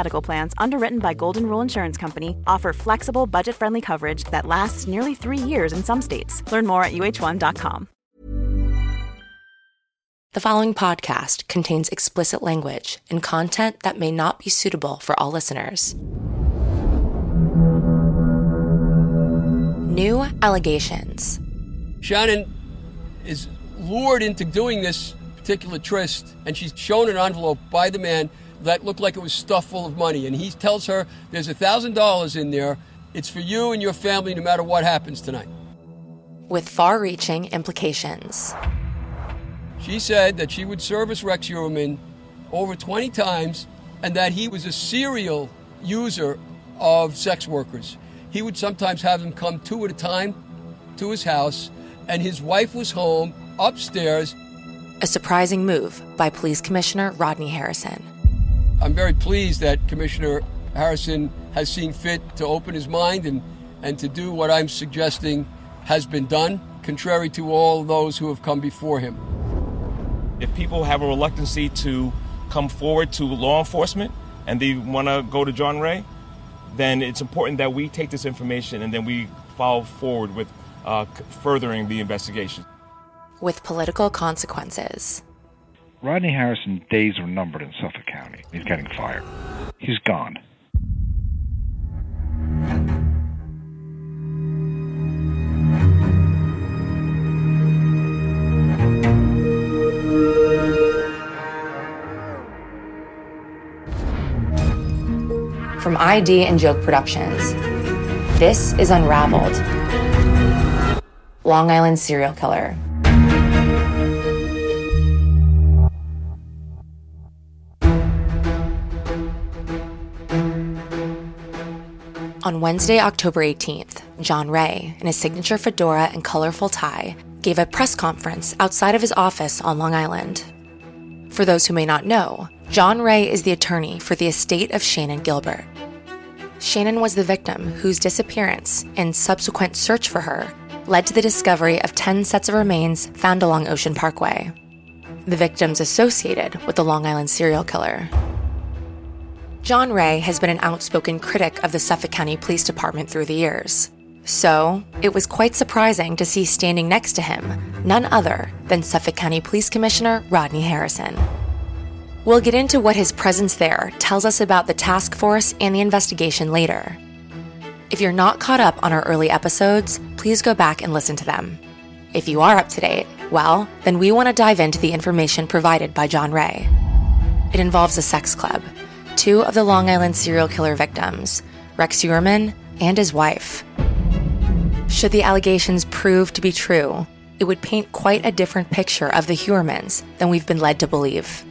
Medical Plans, underwritten by Golden Rule Insurance Company, offer flexible, budget friendly coverage that lasts nearly three years in some states. Learn more at uh1.com. The following podcast contains explicit language and content that may not be suitable for all listeners. New allegations. Shannan is lured into doing this particular tryst, and she's shown an envelope by the man that looked like it was stuffed full of money. And he tells her, There's a $1,000 in there. It's for you and your family no matter what happens tonight. with far reaching implications. She said that she would service Rex Heuermann over 20 times and that he was a serial user of sex workers. He would sometimes have them come two at a time to his house, and his wife was home upstairs. A surprising move by Police Commissioner Rodney Harrison. I'm very pleased that Commissioner Harrison has seen fit to open his mind and, and to do what I'm suggesting has been done, contrary to all those who have come before him. If people have a reluctancy to come forward to law enforcement and they want to go to John Ray, then it's important that we take this information and then we follow forward with uh, furthering the investigation. With political consequences. Rodney Harrison days were numbered in Suffolk County. He's getting fired. He's gone. From ID and Joke Productions, this is Unraveled Long Island Serial Killer. On Wednesday, October 18th, John Ray, in his signature fedora and colorful tie, gave a press conference outside of his office on Long Island. For those who may not know, John Ray is the attorney for the estate of Shannan Gilbert. Shannan was the victim whose disappearance and subsequent search for her led to the discovery of 10 sets of remains found along Ocean Parkway. The victims associated with the Long Island serial killer. John Ray has been an outspoken critic of the Suffolk County Police Department through the years. So, it was quite surprising to see standing next to him none other than Suffolk County Police Commissioner Rodney Harrison. We'll get into what his presence there tells us about the task force and the investigation later. If you're not caught up on our early episodes, please go back and listen to them. If you are up to date, well, then we want to dive into the information provided by John Ray. It involves a sex club, two of the Long Island serial killer victims, Rex Heuermann and his wife. Should the allegations prove to be true, it would paint quite a different picture of the Heuermanns than we've been led to believe.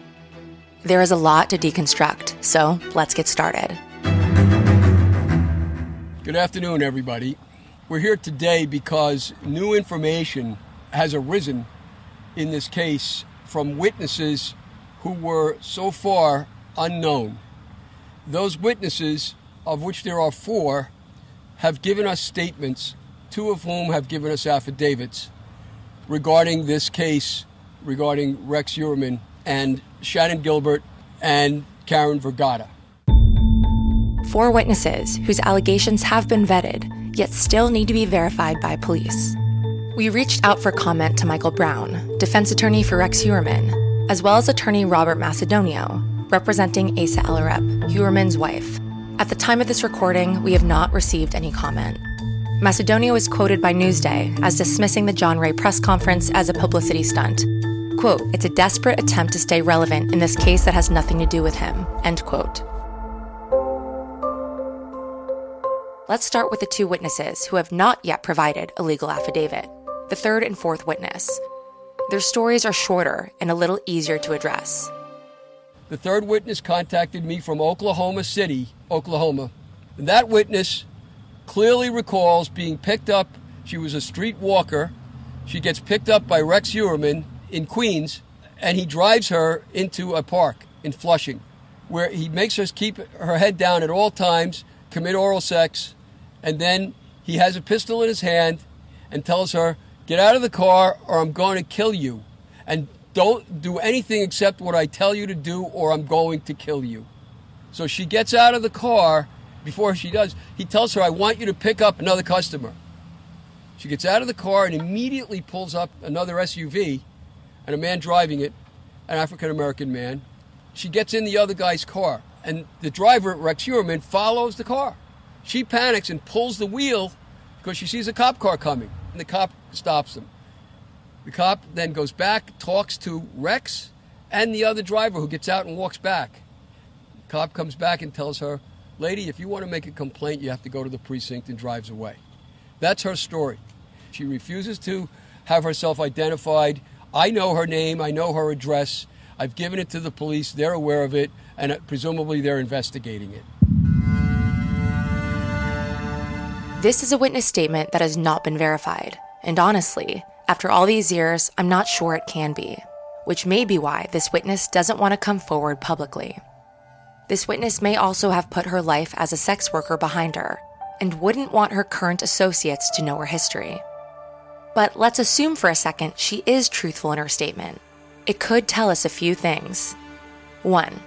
There is a lot to deconstruct, so let's get started. Good afternoon, everybody. We're here today because new information has arisen in this case from witnesses who were so far unknown. Those witnesses, of which there are four, have given us statements, two of whom have given us affidavits regarding this case, regarding Rex Heuermann and Shannan Gilbert and Karen Vergata. Four witnesses whose allegations have been vetted, yet still need to be verified by police. We reached out for comment to Michael Brown, defense attorney for Rex Heuermann, as well as attorney Robert Macedonio, representing Asa Ellerup, Heuermann's wife. At the time of this recording, we have not received any comment. Macedonio is quoted by Newsday as dismissing the John Ray press conference as a publicity stunt. Quote, it's a desperate attempt to stay relevant in this case that has nothing to do with him, end quote. Let's start with the two witnesses who have not yet provided a legal affidavit the third and fourth witness. Their stories are shorter and a little easier to address. The third witness contacted me from Oklahoma City, Oklahoma. And that witness clearly recalls being picked up. She was a street walker. She gets picked up by Rex Heuermann in Queens, and he drives her into a park in Flushing, where he makes her keep her head down at all times, commit oral sex, and then he has a pistol in his hand and tells her, Get out of the car or I'm going to kill you. And don't do anything except what I tell you to do or I'm going to kill you. So she gets out of the car. Before she does, he tells her, I want you to pick up another customer. She gets out of the car and immediately pulls up another SUV and a man driving it, an African American man. She gets in the other guy's car, and the driver, Rex Heuermann, follows the car. She panics and pulls the wheel because she sees a cop car coming, and the cop stops them. The cop then goes back, talks to Rex and the other driver who gets out and walks back. The cop comes back and tells her, Lady, if you want to make a complaint, you have to go to the precinct and drives away. That's her story. She refuses to have herself identified. I know her name, I know her address. I've given it to the police, they're aware of it, and uh, presumably they're investigating it. This is a witness statement that has not been verified. And honestly, after all these years, I'm not sure it can be, which may be why this witness doesn't want to come forward publicly. This witness may also have put her life as a sex worker behind her and wouldn't want her current associates to know her history. But let's assume for a second she is truthful in her statement. It could tell us a few things. One,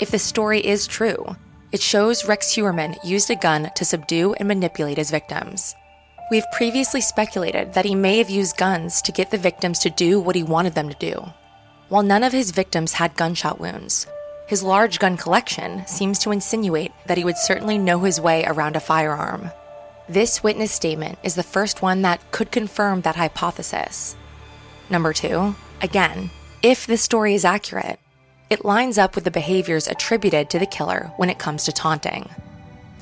if the story is true, it shows Rex Heuermann used a gun to subdue and manipulate his victims. We've previously speculated that he may have used guns to get the victims to do what he wanted them to do. While none of his victims had gunshot wounds, his large gun collection seems to insinuate that he would certainly know his way around a firearm. This witness statement is the first one that could confirm that hypothesis. Number two, again, if this story is accurate, it lines up with the behaviors attributed to the killer when it comes to taunting.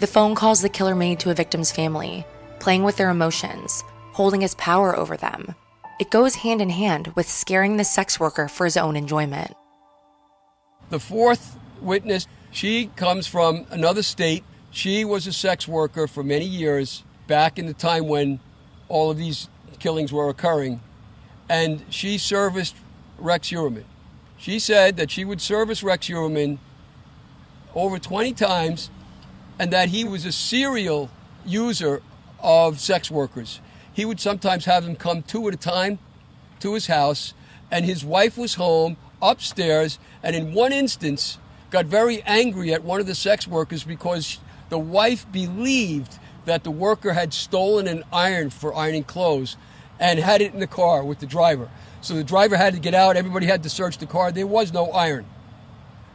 The phone calls the killer made to a victim's family, playing with their emotions, holding his power over them. It goes hand in hand with scaring the sex worker for his own enjoyment. The fourth witness, she comes from another state. She was a sex worker for many years back in the time when all of these killings were occurring. And she serviced Rex Heuermann. She said that she would service Rex Heuermann over 20 times and that he was a serial user of sex workers. He would sometimes have them come two at a time to his house, and his wife was home upstairs, and in one instance, got very angry at one of the sex workers because the wife believed that the worker had stolen an iron for ironing clothes and had it in the car with the driver. So the driver had to get out. Everybody had to search the car. There was no iron.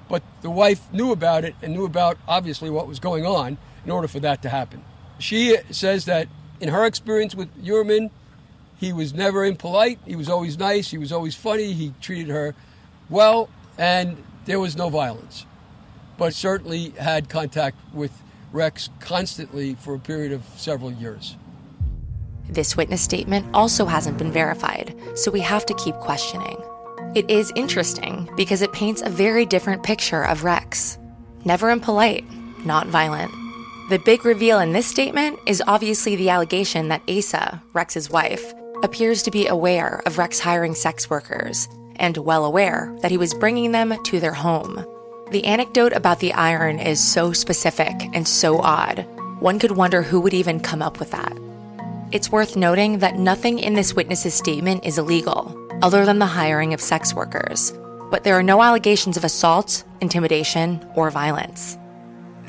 But the wife knew about it and knew about, obviously, what was going on in order for that to happen. She says that in her experience with Heuermann, he was never impolite. He was always nice. He was always funny. He treated her well, and there was no violence. But certainly had contact with Rex constantly for a period of several years. This witness statement also hasn't been verified, so we have to keep questioning. It is interesting because it paints a very different picture of Rex. Never impolite, not violent. The big reveal in this statement is obviously the allegation that Asa, Rex's wife, appears to be aware of Rex hiring sex workers and well aware that he was bringing them to their home. The anecdote about the iron is so specific and so odd, one could wonder who would even come up with that. It's worth noting that nothing in this witness's statement is illegal, other than the hiring of sex workers. but there are no allegations of assault, intimidation, or violence.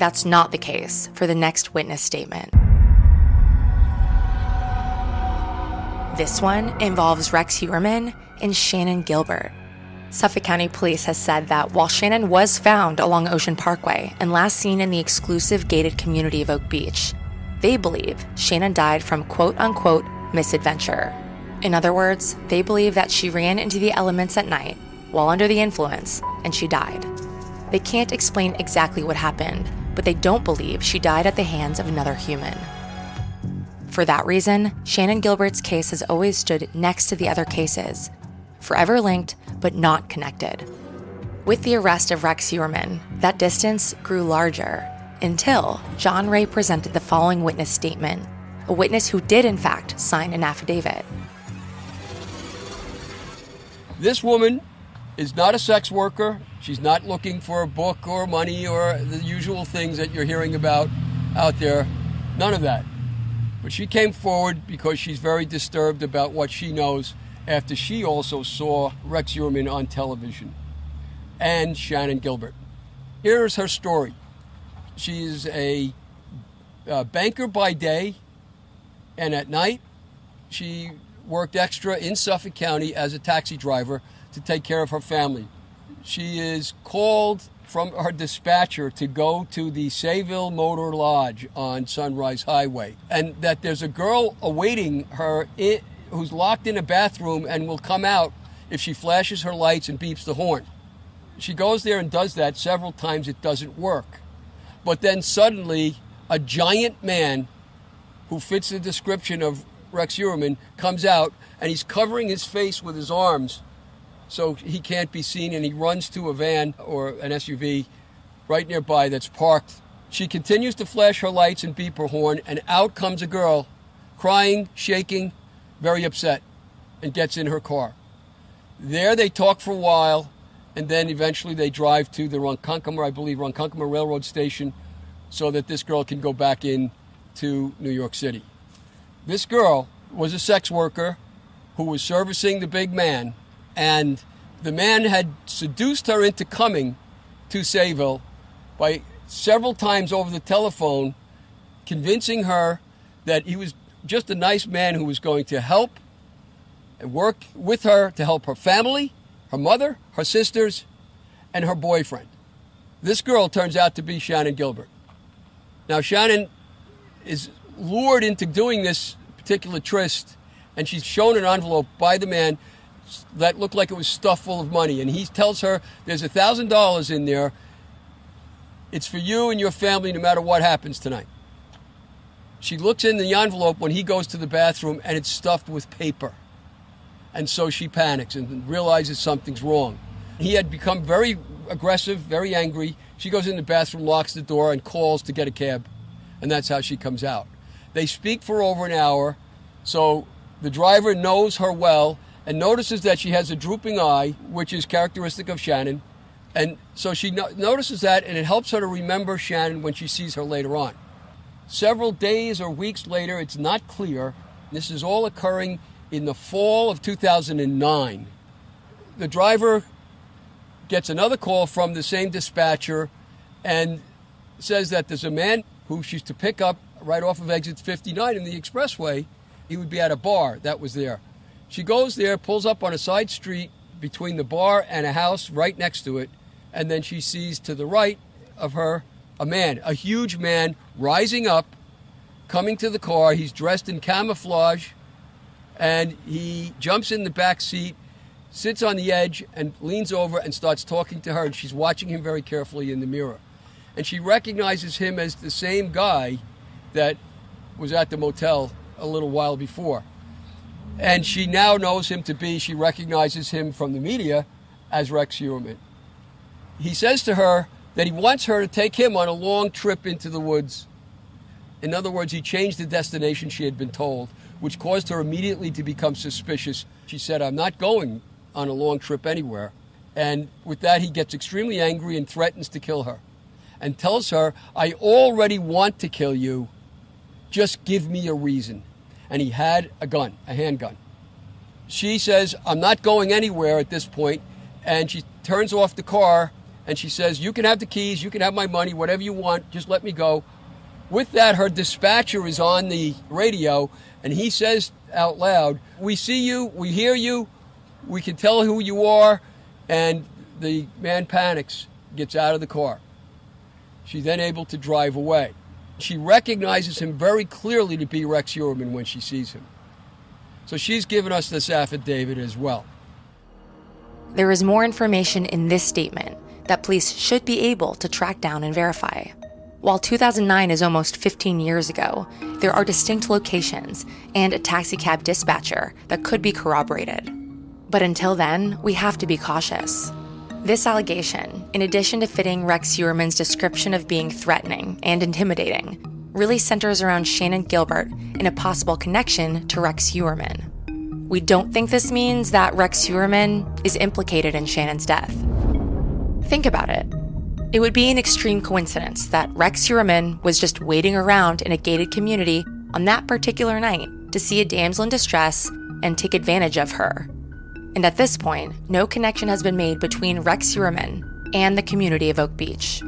That's not the case for the next witness statement. This one involves Rex Heuermann and Shannan Gilbert. Suffolk County Police has said that while Shannan was found along Ocean Parkway and last seen in the exclusive gated community of Oak Beach, they believe Shannan died from quote unquote misadventure. In other words, they believe that she ran into the elements at night while under the influence and she died. They can't explain exactly what happened, but they don't believe she died at the hands of another human. For that reason, Shannan Gilbert's case has always stood next to the other cases, forever linked but not connected. With the arrest of Rex Heuermann, that distance grew larger until John Ray presented the following witness statement, a witness who did, in fact, sign an affidavit. This woman is not a sex worker. She's not looking for a book or money or the usual things that you're hearing about out there. None of that. But she came forward because she's very disturbed about what she knows after she also saw Rex Heuermann on television and Shannan Gilbert. Here's her story. She's a, a banker by day, and at night, she worked extra in Suffolk County as a taxi driver to take care of her family. She is called from her dispatcher to go to the Sayville Motor Lodge on Sunrise Highway, and that there's a girl awaiting her in, who's locked in a bathroom and will come out if she flashes her lights and beeps the horn. She goes there and does that several times. It doesn't work. But then suddenly, a giant man who fits the description of Rex Heuermann comes out and he's covering his face with his arms so he can't be seen and he runs to a van or an SUV right nearby that's parked. She continues to flash her lights and beep her horn, and out comes a girl crying, shaking, very upset, and gets in her car. There they talk for a while, and then eventually they drive to the Ronkonkoma, I believe, Ronkonkoma Railroad Station so that this girl can go back in to New York City. This girl was a sex worker who was servicing the big man, and the man had seduced her into coming to Sayville by several times over the telephone, convincing her that he was just a nice man who was going to help and work with her to help her family, her mother, her sisters, and her boyfriend. This girl turns out to be Shannan Gilbert. Now, Shannan is lured into doing this particular tryst, and she's shown an envelope by the man that looked like it was stuffed full of money. And he tells her there's a thousand dollars in there. It's for you and your family no matter what happens tonight. She looks in the envelope when he goes to the bathroom and it's stuffed with paper. And so she panics and realizes something's wrong. He had become very aggressive, very angry. She goes in the bathroom, locks the door, and calls to get a cab. And that's how she comes out. They speak for over an hour. So the driver knows her well and notices that she has a drooping eye, which is characteristic of Shannan. And so she no- notices that, and it helps her to remember Shannan when she sees her later on. Several days or weeks later, it's not clear. This is all occurring in the fall of 2009. The driver gets another call from the same dispatcher and says that there's a man who she's to pick up right off of exit 59 in the expressway. He would be at a bar that was there. She goes there, pulls up on a side street between the bar and a house right next to it, and then she sees to the right of her a man, a huge man, rising up, coming to the car. He's dressed in camouflage, and he jumps in the back seat, sits on the edge, and leans over and starts talking to her. And she's watching him very carefully in the mirror. And she recognizes him as the same guy that was at the motel a little while before. And she now knows him to be, she recognizes him from the media as Rex Heuermann. He says to her that he wants her to take him on a long trip into the woods. In other words, he changed the destination she had been told, which caused her immediately to become suspicious. She said, I'm not going on a long trip anywhere. And with that, he gets extremely angry and threatens to kill her and tells her, I already want to kill you. Just give me a reason and he had a gun, a handgun. She says, I'm not going anywhere at this point. and she turns off the car and she says, You can have the keys, you can have my money, whatever you want, just let me go. With that, her dispatcher is on the radio and he says out loud, We see you, we hear you, we can tell who you are. And the man panics, gets out of the car. She's then able to drive away. She recognizes him very clearly to be Rex Heuermann when she sees him. So she's given us this affidavit as well. There is more information in this statement that police should be able to track down and verify. While 2009 is almost 15 years ago, there are distinct locations and a taxicab dispatcher that could be corroborated. But until then, we have to be cautious. This allegation, in addition to fitting Rex Heuermann's description of being threatening and intimidating, really centers around Shannan Gilbert and a possible connection to Rex Heuermann. We don't think this means that Rex Heuermann is implicated in Shannan's death. Think about it. It would be an extreme coincidence that Rex Heuermann was just waiting around in a gated community on that particular night to see a damsel in distress and take advantage of her and at this point, no connection has been made between Rex Heuermann and the community of Oak Beach.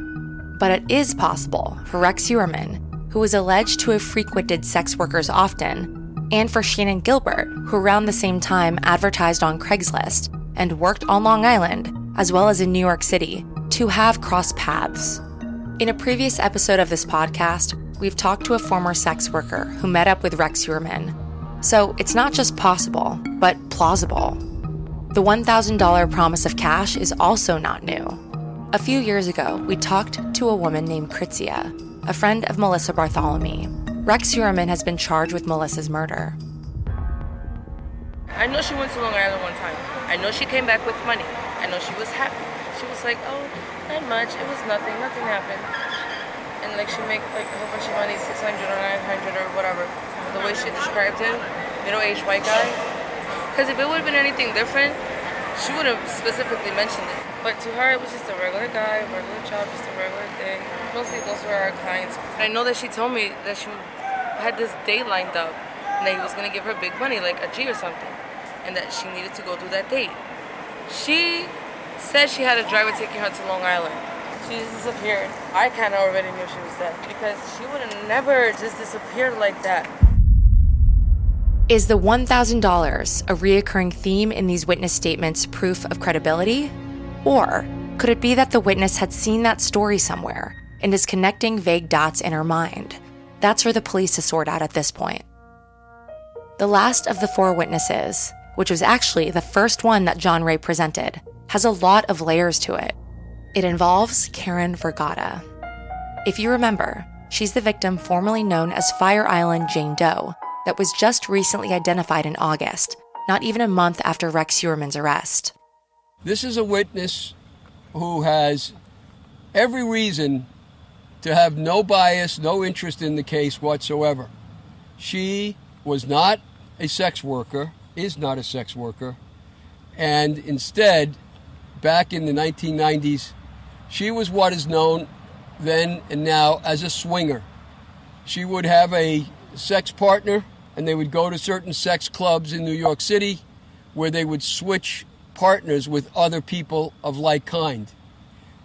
But it is possible for Rex Heuermann, who is alleged to have frequented sex workers often, and for Shannan Gilbert, who around the same time advertised on Craigslist and worked on Long Island, as well as in New York City, to have crossed paths. In a previous episode of this podcast, we've talked to a former sex worker who met up with Rex Heuermann. So it's not just possible, but plausible. The $1,000 promise of cash is also not new. A few years ago, we talked to a woman named Kritzia, a friend of Melissa Barthelemy. Rex Heuermann has been charged with Melissa's murder. I know she went to Long Island one time. I know she came back with money. I know she was happy. She was like, oh, not much. It was nothing. Nothing happened. And like she make like a whole bunch of money, 600 or 900 or whatever. The way she described him, middle-aged white guy, because if it would have been anything different, she would have specifically mentioned it. But to her, it was just a regular guy, a regular job, just a regular thing. Mostly those were our clients. I know that she told me that she had this date lined up and that he was going to give her big money, like a G or something, and that she needed to go do that date. She said she had a driver taking her to Long Island. She just disappeared. I kind of already knew she was dead because she would have never just disappeared like that. Is the $1,000 a reoccurring theme in these witness statements proof of credibility? Or could it be that the witness had seen that story somewhere and is connecting vague dots in her mind? That's for the police to sort out at this point. The last of the four witnesses, which was actually the first one that John Ray presented, has a lot of layers to it. It involves Karen Vergata. If you remember, she's the victim formerly known as Fire Island Jane Doe, that was just recently identified in August, not even a month after Rex Heuermann's arrest. This is a witness who has every reason to have no bias, no interest in the case whatsoever. She was not a sex worker, is not a sex worker, and instead, back in the 1990s, she was what is known then and now as a swinger. She would have a sex partner and they would go to certain sex clubs in New York City where they would switch partners with other people of like kind.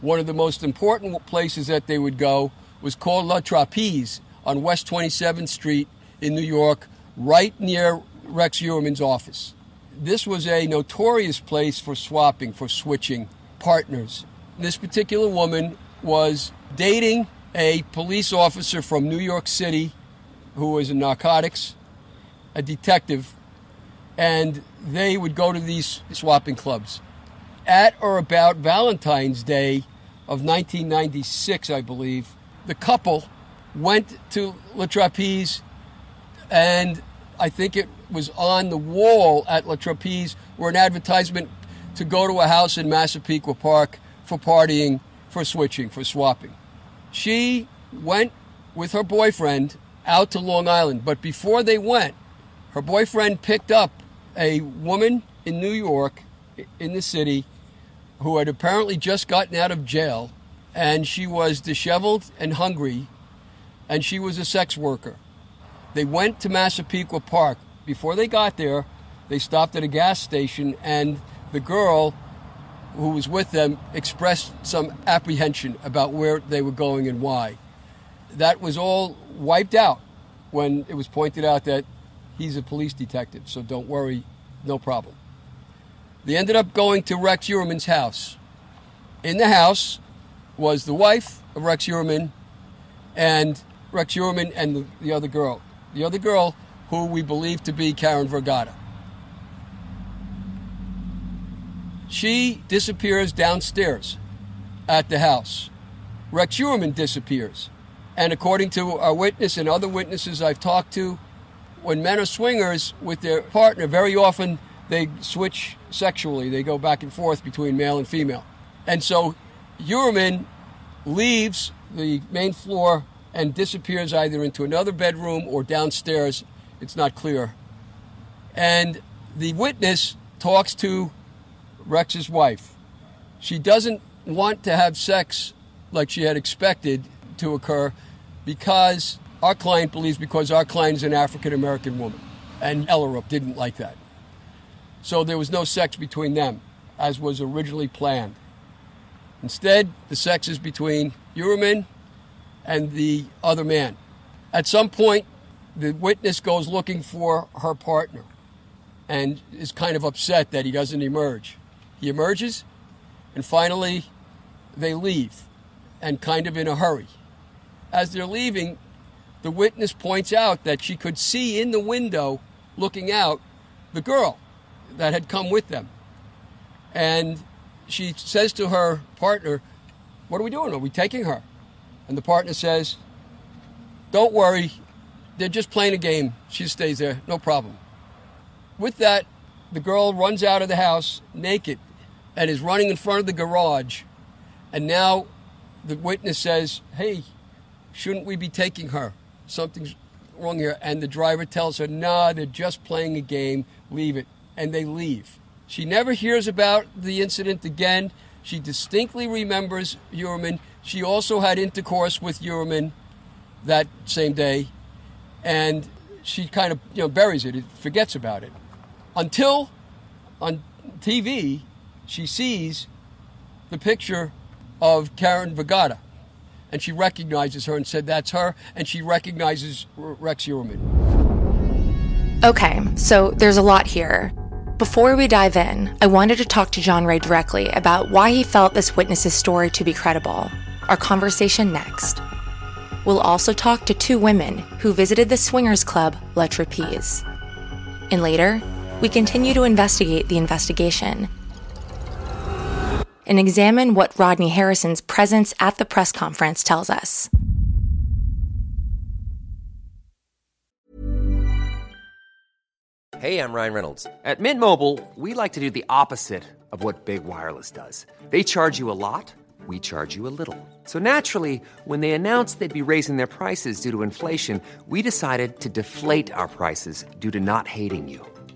One of the most important places that they would go was called La Trapeze on West 27th Street in New York, right near Rex Heuermann's office. This was a notorious place for swapping, for switching partners. This particular woman was dating a police officer from New York City who was in narcotics a detective, and they would go to these swapping clubs. At or about Valentine's Day of 1996, I believe, the couple went to La Trapeze, and I think it was on the wall at La Trapeze where an advertisement to go to a house in Massapequa Park for partying, for switching, for swapping. She went with her boyfriend out to Long Island, but before they went, her boyfriend picked up a woman in New York, in the city, who had apparently just gotten out of jail, and she was disheveled and hungry, and she was a sex worker. They went to Massapequa Park. Before they got there, they stopped at a gas station, and the girl who was with them expressed some apprehension about where they were going and why. That was all wiped out when it was pointed out that he's a police detective, so don't worry, no problem. They ended up going to Rex Heuermann's house. In the house was the wife of Rex Heuermann and Rex Heuermann and the, the other girl. The other girl, who we believe to be Karen Vergata. She disappears downstairs at the house. Rex Heuermann disappears. And according to our witness and other witnesses I've talked to, when men are swingers with their partner, very often they switch sexually. They go back and forth between male and female. And so Heuermann leaves the main floor and disappears either into another bedroom or downstairs. It's not clear. And the witness talks to Rex's wife. She doesn't want to have sex like she had expected to occur because our client believes because our client is an African American woman. And Ellerup didn't like that. So there was no sex between them, as was originally planned. Instead, the sex is between Heuermann and the other man. At some point, the witness goes looking for her partner and is kind of upset that he doesn't emerge. He emerges, and finally, they leave, and kind of in a hurry. As they're leaving, the witness points out that she could see in the window, looking out, the girl that had come with them. And she says to her partner, What are we doing? Are we taking her? And the partner says, Don't worry, they're just playing a game. She stays there, no problem. With that, the girl runs out of the house naked and is running in front of the garage. And now the witness says, Hey, shouldn't we be taking her? Something's wrong here. And the driver tells her, Nah, they're just playing a game. Leave it. And they leave. She never hears about the incident again. She distinctly remembers Heuermann. She also had intercourse with Heuermann that same day. And she kind of you know buries it, forgets about it. Until on TV, she sees the picture of Karen Vergata. And she recognizes her and said, That's her. And she recognizes Rex Heuermann. Okay, so there's a lot here. Before we dive in, I wanted to talk to John Ray directly about why he felt this witness's story to be credible. Our conversation next. We'll also talk to two women who visited the swingers club La Trapeze. And later, we continue to investigate the investigation and examine what Rodney Harrison's presence at the press conference tells us. Hey, I'm Ryan Reynolds. At Mint Mobile, we like to do the opposite of what Big Wireless does. They charge you a lot, we charge you a little. So naturally, when they announced they'd be raising their prices due to inflation, we decided to deflate our prices due to not hating you.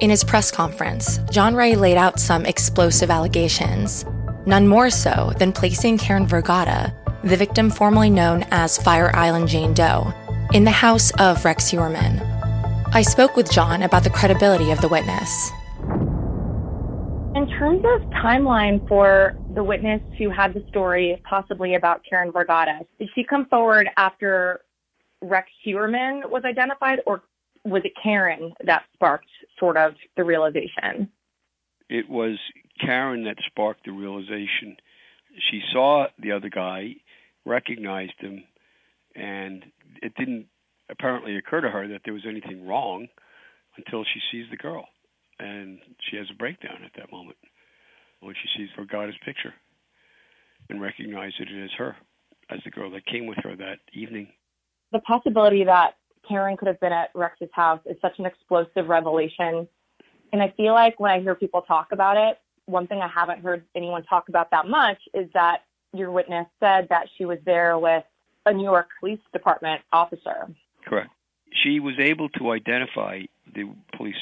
In his press conference, John Ray laid out some explosive allegations, none more so than placing Karen Vergata, the victim formerly known as Fire Island Jane Doe, in the house of Rex Heuermann. I spoke with John about the credibility of the witness. Terms of timeline for the witness who had the story possibly about Karen Vergata, did she come forward after Rex Heuermann was identified, or was it Karen that sparked sort of the realization? It was Karen that sparked the realization. She saw the other guy, recognized him, and it didn't apparently occur to her that there was anything wrong until she sees the girl. And she has a breakdown at that moment when she sees Vergata's picture and recognizes it as her, as the girl that came with her that evening. The possibility that Karen could have been at Rex's house is such an explosive revelation. And I feel like when I hear people talk about it, one thing I haven't heard anyone talk about that much is that your witness said that she was there with a New York Police Department officer. Correct. She was able to identify the police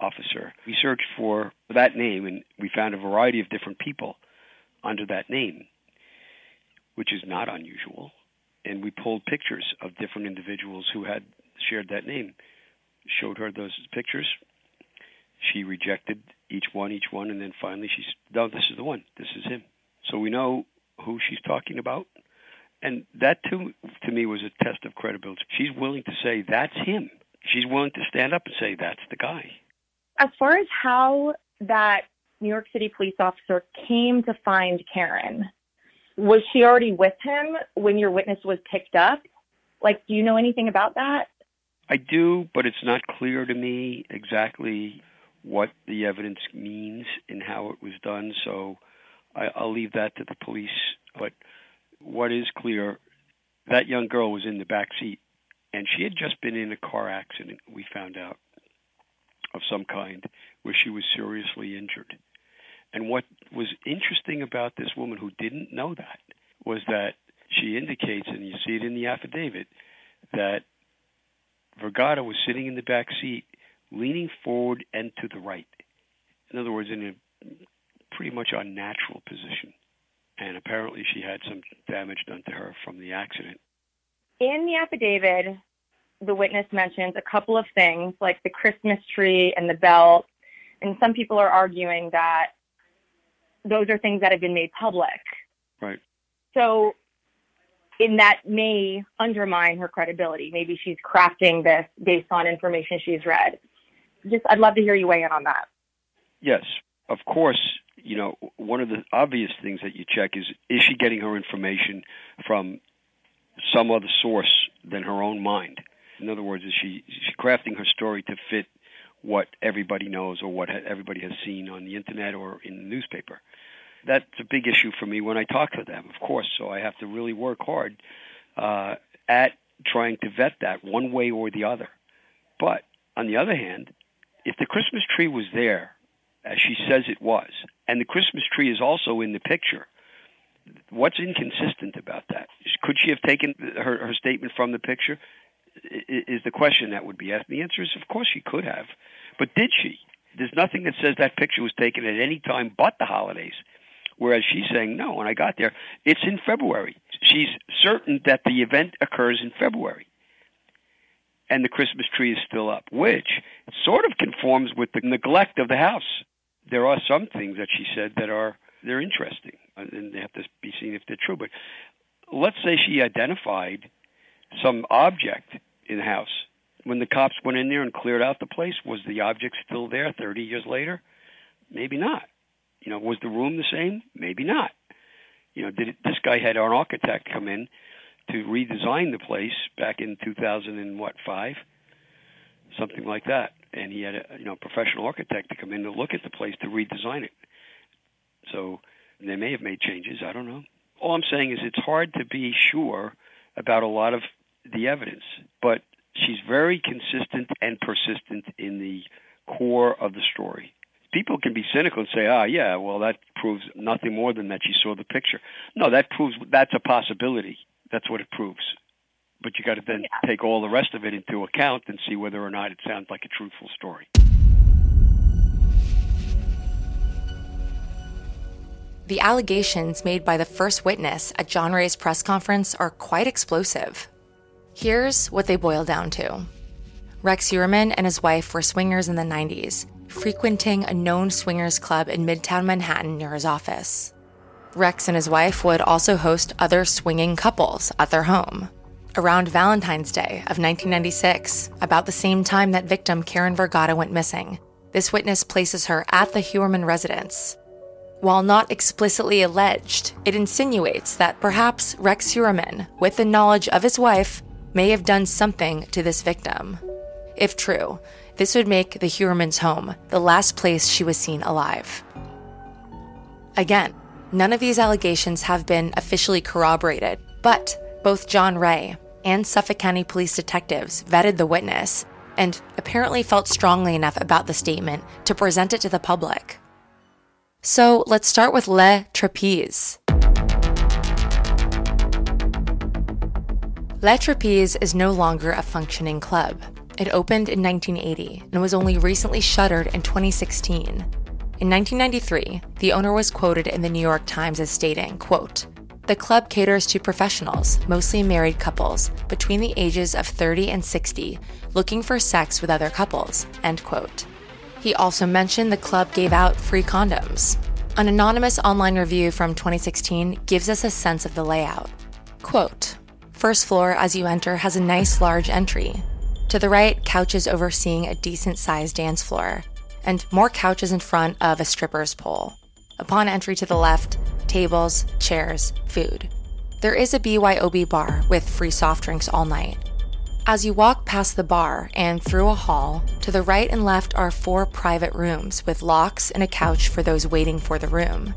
officer. We searched for that name and we found a variety of different people under that name, which is not unusual and we pulled pictures of different individuals who had shared that name. Showed her those pictures. She rejected each one, each one, and then finally she said, "No, this is the one. This is him." So we know who she's talking about, and that too, to me, was a test of credibility. She's willing to say that's him. She's willing to stand up and say that's the guy. As far as how that New York City police officer came to find Karen, was she already with him when your witness was picked up? Like, do you know anything about that? I do, but it's not clear to me exactly what the evidence means and how it was done. So I, I'll leave that to the police. But what is clear, that young girl was in the back seat, and she had just been in a car accident. We found out of some kind where she was seriously injured. And what was interesting about this woman who didn't know that was that she indicates, and you see it in the affidavit, that Vergata was sitting in the back seat, leaning forward and to the right. In other words, in a pretty much unnatural position. And apparently, she had some damage done to her from the accident. In the affidavit, the witness mentions a couple of things like the Christmas tree and the belt. And some people are arguing that those are things that have been made public. Right. So, in that may undermine her credibility. Maybe she's crafting this based on information she's read. Just, I'd love to hear you weigh in on that. Yes, of course. You know, one of the obvious things that you check is is she getting her information from some other source than her own mind? In other words, is she, crafting her story to fit what everybody knows or what everybody has seen on the internet or in the newspaper. That's a big issue for me when I talk to them, of course. So I have to really work hard uh, at trying to vet that one way or the other. But on the other hand, if the Christmas tree was there, as she says it was, and the Christmas tree is also in the picture, what's inconsistent about that? Could she have taken her, her statement from the picture? Is the question that would be asked. The answer is, of course, she could have, but did she? There's nothing that says that picture was taken at any time but the holidays. Whereas she's saying, no, when I got there, it's in February. She's certain that the event occurs in February. And the Christmas tree is still up, which sort of conforms with the neglect of the house. There are some things that she said that are they're interesting, and they have to be seen if they're true. But let's say she identified some object in the house when the cops went in there and cleared out the place, was the object still there 30 years later? Maybe not. You know, was the room the same? Maybe not. You know, did it, this guy had an architect come in to redesign the place back in 2000 and what five, something like that, and he had a you know professional architect to come in to look at the place to redesign it. So they may have made changes. I don't know. All I'm saying is it's hard to be sure about a lot of the evidence, but she's very consistent and persistent in the core of the story. People can be cynical and say, "Ah, yeah, well, that proves nothing more than that she saw the picture." No, that proves that's a possibility. That's what it proves. But you got to then yeah. take all the rest of it into account and see whether or not it sounds like a truthful story. The allegations made by the first witness at John Ray's press conference are quite explosive. Here's what they boil down to Rex Heuermann and his wife were swingers in the 90s, frequenting a known swingers club in Midtown Manhattan near his office. Rex and his wife would also host other swinging couples at their home. Around Valentine's Day of 1996, about the same time that victim Karen Vergata went missing, this witness places her at the Heuermann residence. While not explicitly alleged, it insinuates that perhaps Rex Heuermann, with the knowledge of his wife, may have done something to this victim. If true, this would make the Heuermann's home the last place she was seen alive. Again, none of these allegations have been officially corroborated, but both John Ray and Suffolk County police detectives vetted the witness and apparently felt strongly enough about the statement to present it to the public. So let's start with Le Trapeze. Le Trapeze is no longer a functioning club. It opened in 1980 and was only recently shuttered in 2016. In 1993, the owner was quoted in the New York Times as stating, quote, the club caters to professionals, mostly married couples, between the ages of 30 and 60, looking for sex with other couples, end quote. He also mentioned the club gave out free condoms. An anonymous online review from 2016 gives us a sense of the layout. Quote, First floor as you enter has a nice large entry. To the right, couches overseeing a decent sized dance floor, and more couches in front of a stripper's pole. Upon entry to the left, tables, chairs, food. There is a BYOB bar with free soft drinks all night. As you walk past the bar and through a hall, to the right and left are four private rooms with locks and a couch for those waiting for the room.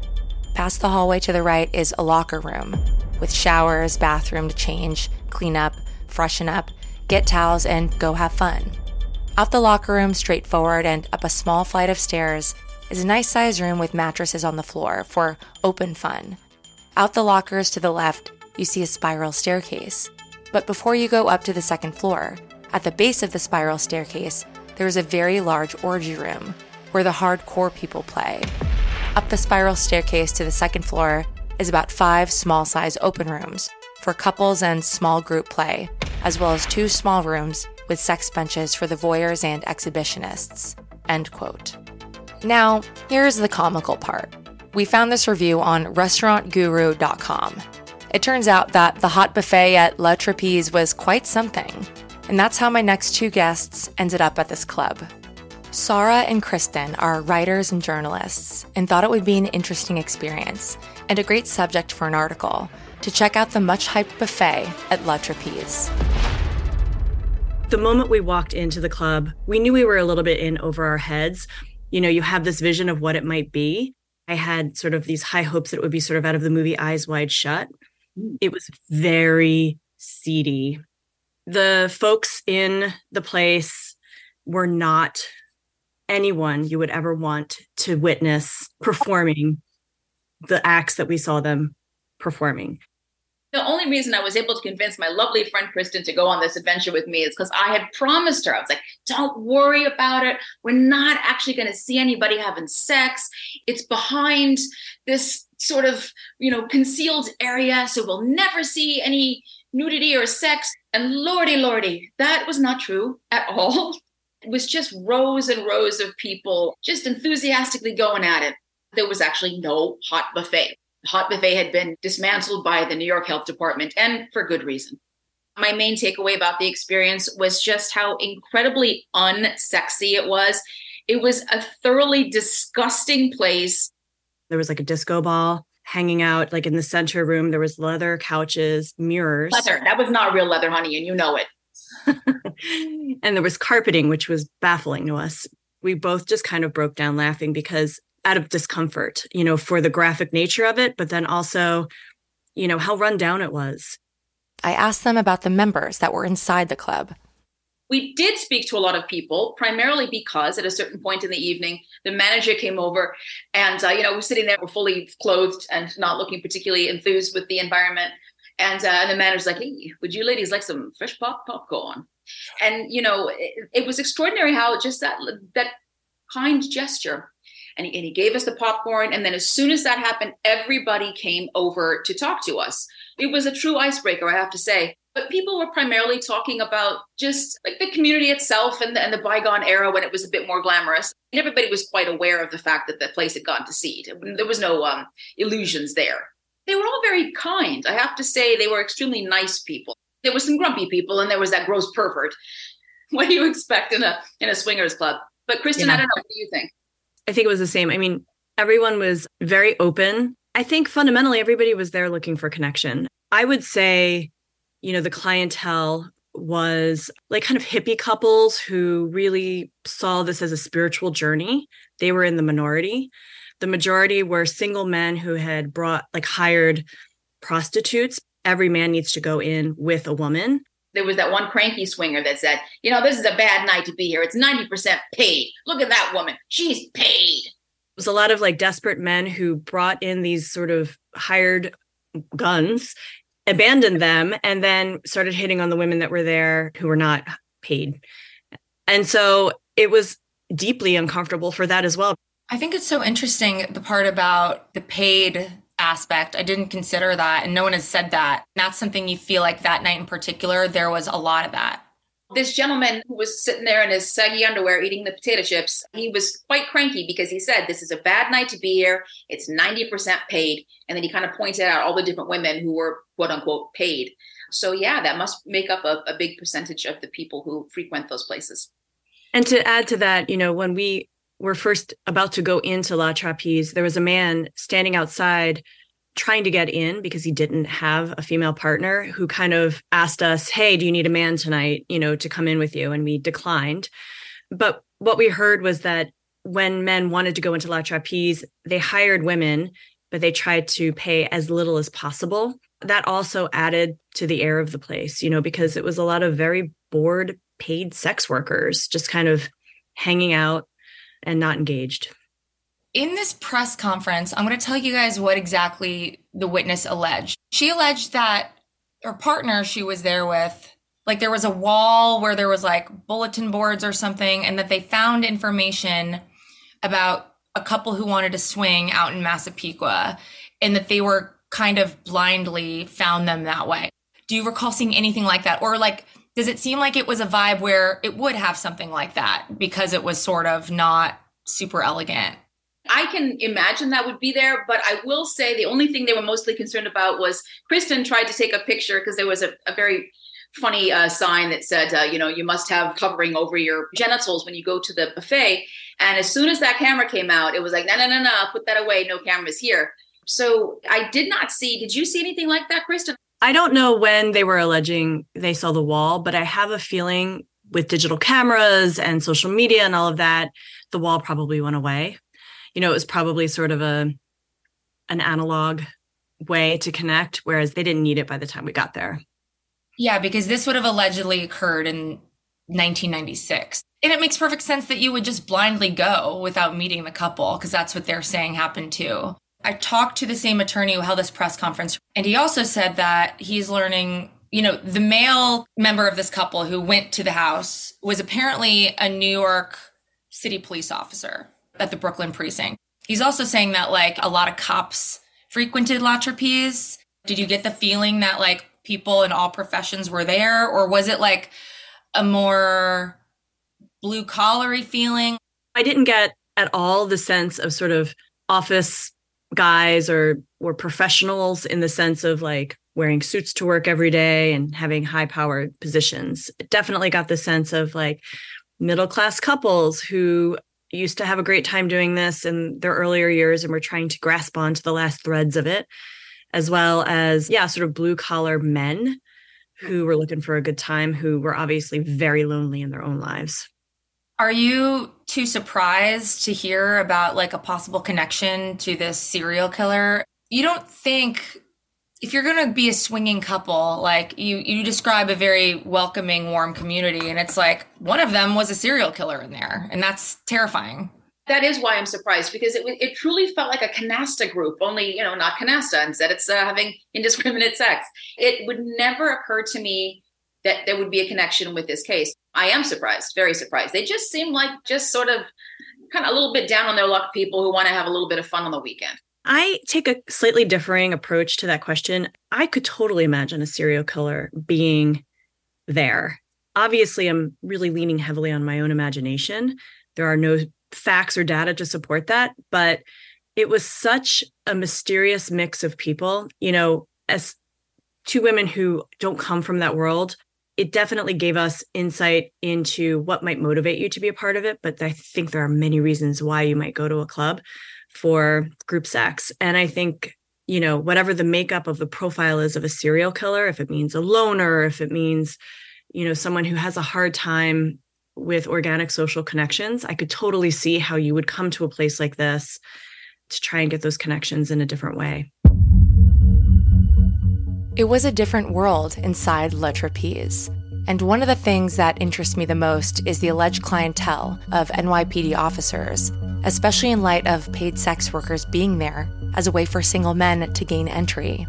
Past the hallway to the right is a locker room, with showers, bathroom to change, clean up, freshen up, get towels, and go have fun. Out the locker room, straight forward and up a small flight of stairs, is a nice sized room with mattresses on the floor for open fun. Out the lockers to the left, you see a spiral staircase. But before you go up to the second floor, at the base of the spiral staircase, there is a very large orgy room where the hardcore people play. Up the spiral staircase to the second floor is about five small size open rooms for couples and small group play, as well as two small rooms with sex benches for the voyeurs and exhibitionists. End quote. Now, here's the comical part. We found this review on restaurantguru.com. It turns out that the hot buffet at La Trapeze was quite something, and that's how my next two guests ended up at this club. Sarah and Kristen are writers and journalists and thought it would be an interesting experience and a great subject for an article to check out the much hyped buffet at La Trapeze. The moment we walked into the club, we knew we were a little bit in over our heads. You know, you have this vision of what it might be. I had sort of these high hopes that it would be sort of out of the movie Eyes Wide Shut. It was very seedy. The folks in the place were not anyone you would ever want to witness performing the acts that we saw them performing. The only reason I was able to convince my lovely friend Kristen to go on this adventure with me is because I had promised her. I was like, don't worry about it. We're not actually going to see anybody having sex. It's behind this sort of, you know, concealed area. So we'll never see any nudity or sex. And lordy, lordy, that was not true at all. It was just rows and rows of people just enthusiastically going at it. There was actually no hot buffet. Hot buffet had been dismantled by the New York Health Department, and for good reason. My main takeaway about the experience was just how incredibly unsexy it was. It was a thoroughly disgusting place. There was like a disco ball hanging out like in the center room. There was leather couches, mirrors. Leather. That was not real leather, honey, and you know it. and there was carpeting, which was baffling to us. We both just kind of broke down laughing because out of discomfort, you know, for the graphic nature of it, but then also, you know, how run down it was. I asked them about the members that were inside the club. We did speak to a lot of people, primarily because at a certain point in the evening, the manager came over and, uh, you know, we're sitting there, we're fully clothed and not looking particularly enthused with the environment. And, uh, and the manager's like, hey, would you ladies like some fresh pop popcorn? And, you know, it, it was extraordinary how just that, that kind gesture and he, and he gave us the popcorn. And then as soon as that happened, everybody came over to talk to us. It was a true icebreaker, I have to say. But people were primarily talking about just like the community itself and the, and the bygone era when it was a bit more glamorous. And everybody was quite aware of the fact that the place had gone to seed. There was no um, illusions there. They were all very kind. I have to say, they were extremely nice people. There was some grumpy people, and there was that gross pervert. What do you expect in a in a swingers club? But Kristen, yeah. I don't know. What do you think? I think it was the same. I mean, everyone was very open. I think fundamentally everybody was there looking for connection. I would say, you know, the clientele was like kind of hippie couples who really saw this as a spiritual journey. They were in the minority. The majority were single men who had brought like hired prostitutes. Every man needs to go in with a woman there was that one cranky swinger that said, you know, this is a bad night to be here. It's 90% paid. Look at that woman. She's paid. It was a lot of like desperate men who brought in these sort of hired guns, abandoned them, and then started hitting on the women that were there who were not paid. And so it was deeply uncomfortable for that as well. I think it's so interesting the part about the paid aspect. I didn't consider that, and no one has said that. That's something you feel like that night in particular, there was a lot of that. This gentleman who was sitting there in his saggy underwear eating the potato chips, he was quite cranky because he said, This is a bad night to be here. It's 90% paid. And then he kind of pointed out all the different women who were quote unquote paid. So, yeah, that must make up a, a big percentage of the people who frequent those places. And to add to that, you know, when we were first about to go into La Trapeze, there was a man standing outside trying to get in because he didn't have a female partner who kind of asked us, Hey, do you need a man tonight, you know, to come in with you? And we declined. But what we heard was that when men wanted to go into La Trapeze, they hired women, but they tried to pay as little as possible. That also added to the air of the place, you know, because it was a lot of very bored paid sex workers just kind of hanging out and not engaged. In this press conference, I'm going to tell you guys what exactly the witness alleged. She alleged that her partner she was there with, like there was a wall where there was like bulletin boards or something, and that they found information about a couple who wanted to swing out in Massapequa, and that they were kind of blindly found them that way. Do you recall seeing anything like that? Or like does it seem like it was a vibe where it would have something like that because it was sort of not super elegant? I can imagine that would be there, but I will say the only thing they were mostly concerned about was Kristen tried to take a picture because there was a, a very funny uh, sign that said, uh, you know, you must have covering over your genitals when you go to the buffet. And as soon as that camera came out, it was like, no, no, no, no, put that away. No cameras here. So I did not see. Did you see anything like that, Kristen? I don't know when they were alleging they saw the wall, but I have a feeling with digital cameras and social media and all of that, the wall probably went away. You know, it was probably sort of a an analog way to connect, whereas they didn't need it by the time we got there. Yeah, because this would have allegedly occurred in 1996. And it makes perfect sense that you would just blindly go without meeting the couple, because that's what they're saying happened too. I talked to the same attorney who held this press conference, and he also said that he's learning. You know, the male member of this couple who went to the house was apparently a New York City police officer at the Brooklyn precinct. He's also saying that like a lot of cops frequented La Trapeze. Did you get the feeling that like people in all professions were there, or was it like a more blue collary feeling? I didn't get at all the sense of sort of office guys or were professionals in the sense of like wearing suits to work every day and having high powered positions. It definitely got the sense of like middle class couples who used to have a great time doing this in their earlier years and were trying to grasp onto the last threads of it, as well as, yeah, sort of blue collar men who were looking for a good time, who were obviously very lonely in their own lives. Are you too surprised to hear about like a possible connection to this serial killer? You don't think if you're going to be a swinging couple, like you you describe a very welcoming, warm community and it's like one of them was a serial killer in there and that's terrifying. That is why I'm surprised because it it truly felt like a canasta group, only you know not canasta. Instead, it's uh, having indiscriminate sex. It would never occur to me that there would be a connection with this case. I am surprised, very surprised. They just seem like just sort of kind of a little bit down on their luck people who want to have a little bit of fun on the weekend. I take a slightly differing approach to that question. I could totally imagine a serial killer being there. Obviously, I'm really leaning heavily on my own imagination. There are no facts or data to support that, but it was such a mysterious mix of people. You know, as two women who don't come from that world, it definitely gave us insight into what might motivate you to be a part of it. But I think there are many reasons why you might go to a club for group sex. And I think, you know, whatever the makeup of the profile is of a serial killer, if it means a loner, if it means, you know, someone who has a hard time with organic social connections, I could totally see how you would come to a place like this to try and get those connections in a different way. It was a different world inside Le Trapeze. And one of the things that interests me the most is the alleged clientele of NYPD officers especially in light of paid sex workers being there as a way for single men to gain entry.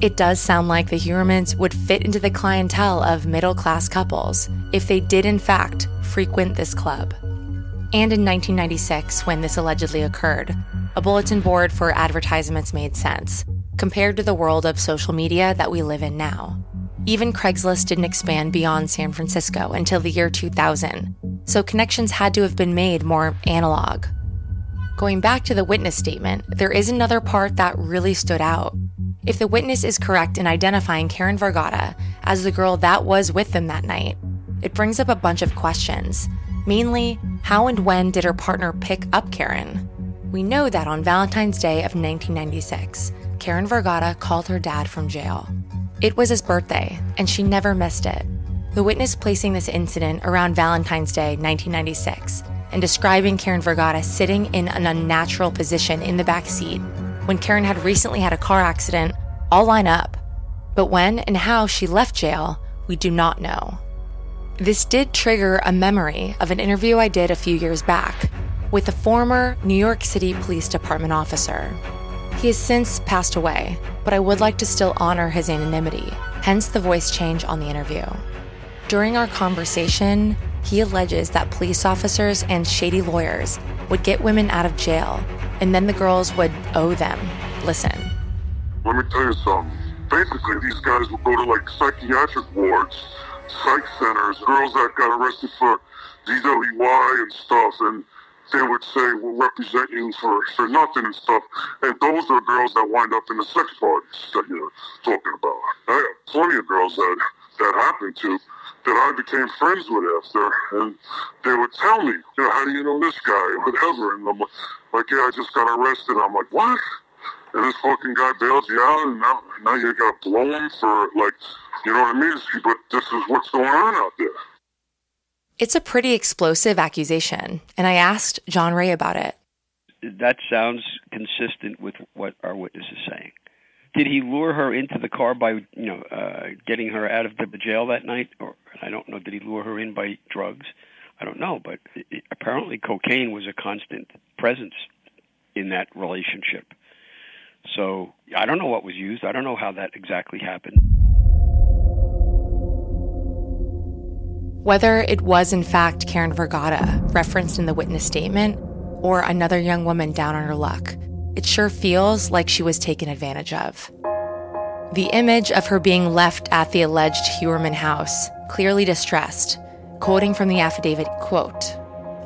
It does sound like the Heuermanns would fit into the clientele of middle class couples if they did, in fact, frequent this club. And in 1996, when this allegedly occurred, a bulletin board for advertisements made sense compared to the world of social media that we live in now. Even Craigslist didn't expand beyond San Francisco until the year 2000, so connections had to have been made more analog. Going back to the witness statement, there is another part that really stood out. If the witness is correct in identifying Karen Vergata as the girl that was with them that night, it brings up a bunch of questions. Mainly, how and when did her partner pick up Karen? We know that on Valentine's Day of 1996, Karen Vergata called her dad from jail. It was his birthday, and she never missed it. The witness placing this incident around Valentine's Day 1996 and describing Karen Vergata sitting in an unnatural position in the back seat when Karen had recently had a car accident all line up. But when and how she left jail, we do not know. This did trigger a memory of an interview I did a few years back with a former New York City Police Department officer. He has since passed away, but I would like to still honor his anonymity, hence the voice change on the interview. During our conversation, he alleges that police officers and shady lawyers would get women out of jail, and then the girls would owe them. Listen. Let me tell you something. Basically, these guys would go to like psychiatric wards, psych centers, girls that got arrested for DWI and stuff, and they would say, we'll represent you for, for nothing and stuff. And those are girls that wind up in the sex parties that you're talking about. I have plenty of girls that that happened to that I became friends with after, and they would tell me, you know, how do you know this guy, or whatever, and I'm like, yeah, I just got arrested. I'm like, what? And this fucking guy bails you out, and now, now you got blown for, like, you know what I mean? But this is what's going on out there. It's a pretty explosive accusation, and I asked John Ray about it. That sounds consistent with what our witness is saying did he lure her into the car by you know uh, getting her out of the jail that night, or I don't know. Did he lure her in by drugs? I don't know, but it, apparently cocaine was a constant presence in that relationship. So I don't know what was used. I don't know how that exactly happened. Whether it was in fact Karen Vergata, referenced in the witness statement, or another young woman down on her luck, it sure feels like she was taken advantage of. The image of her being left at the alleged Heuermann house, clearly distressed, quoting from the affidavit, quote,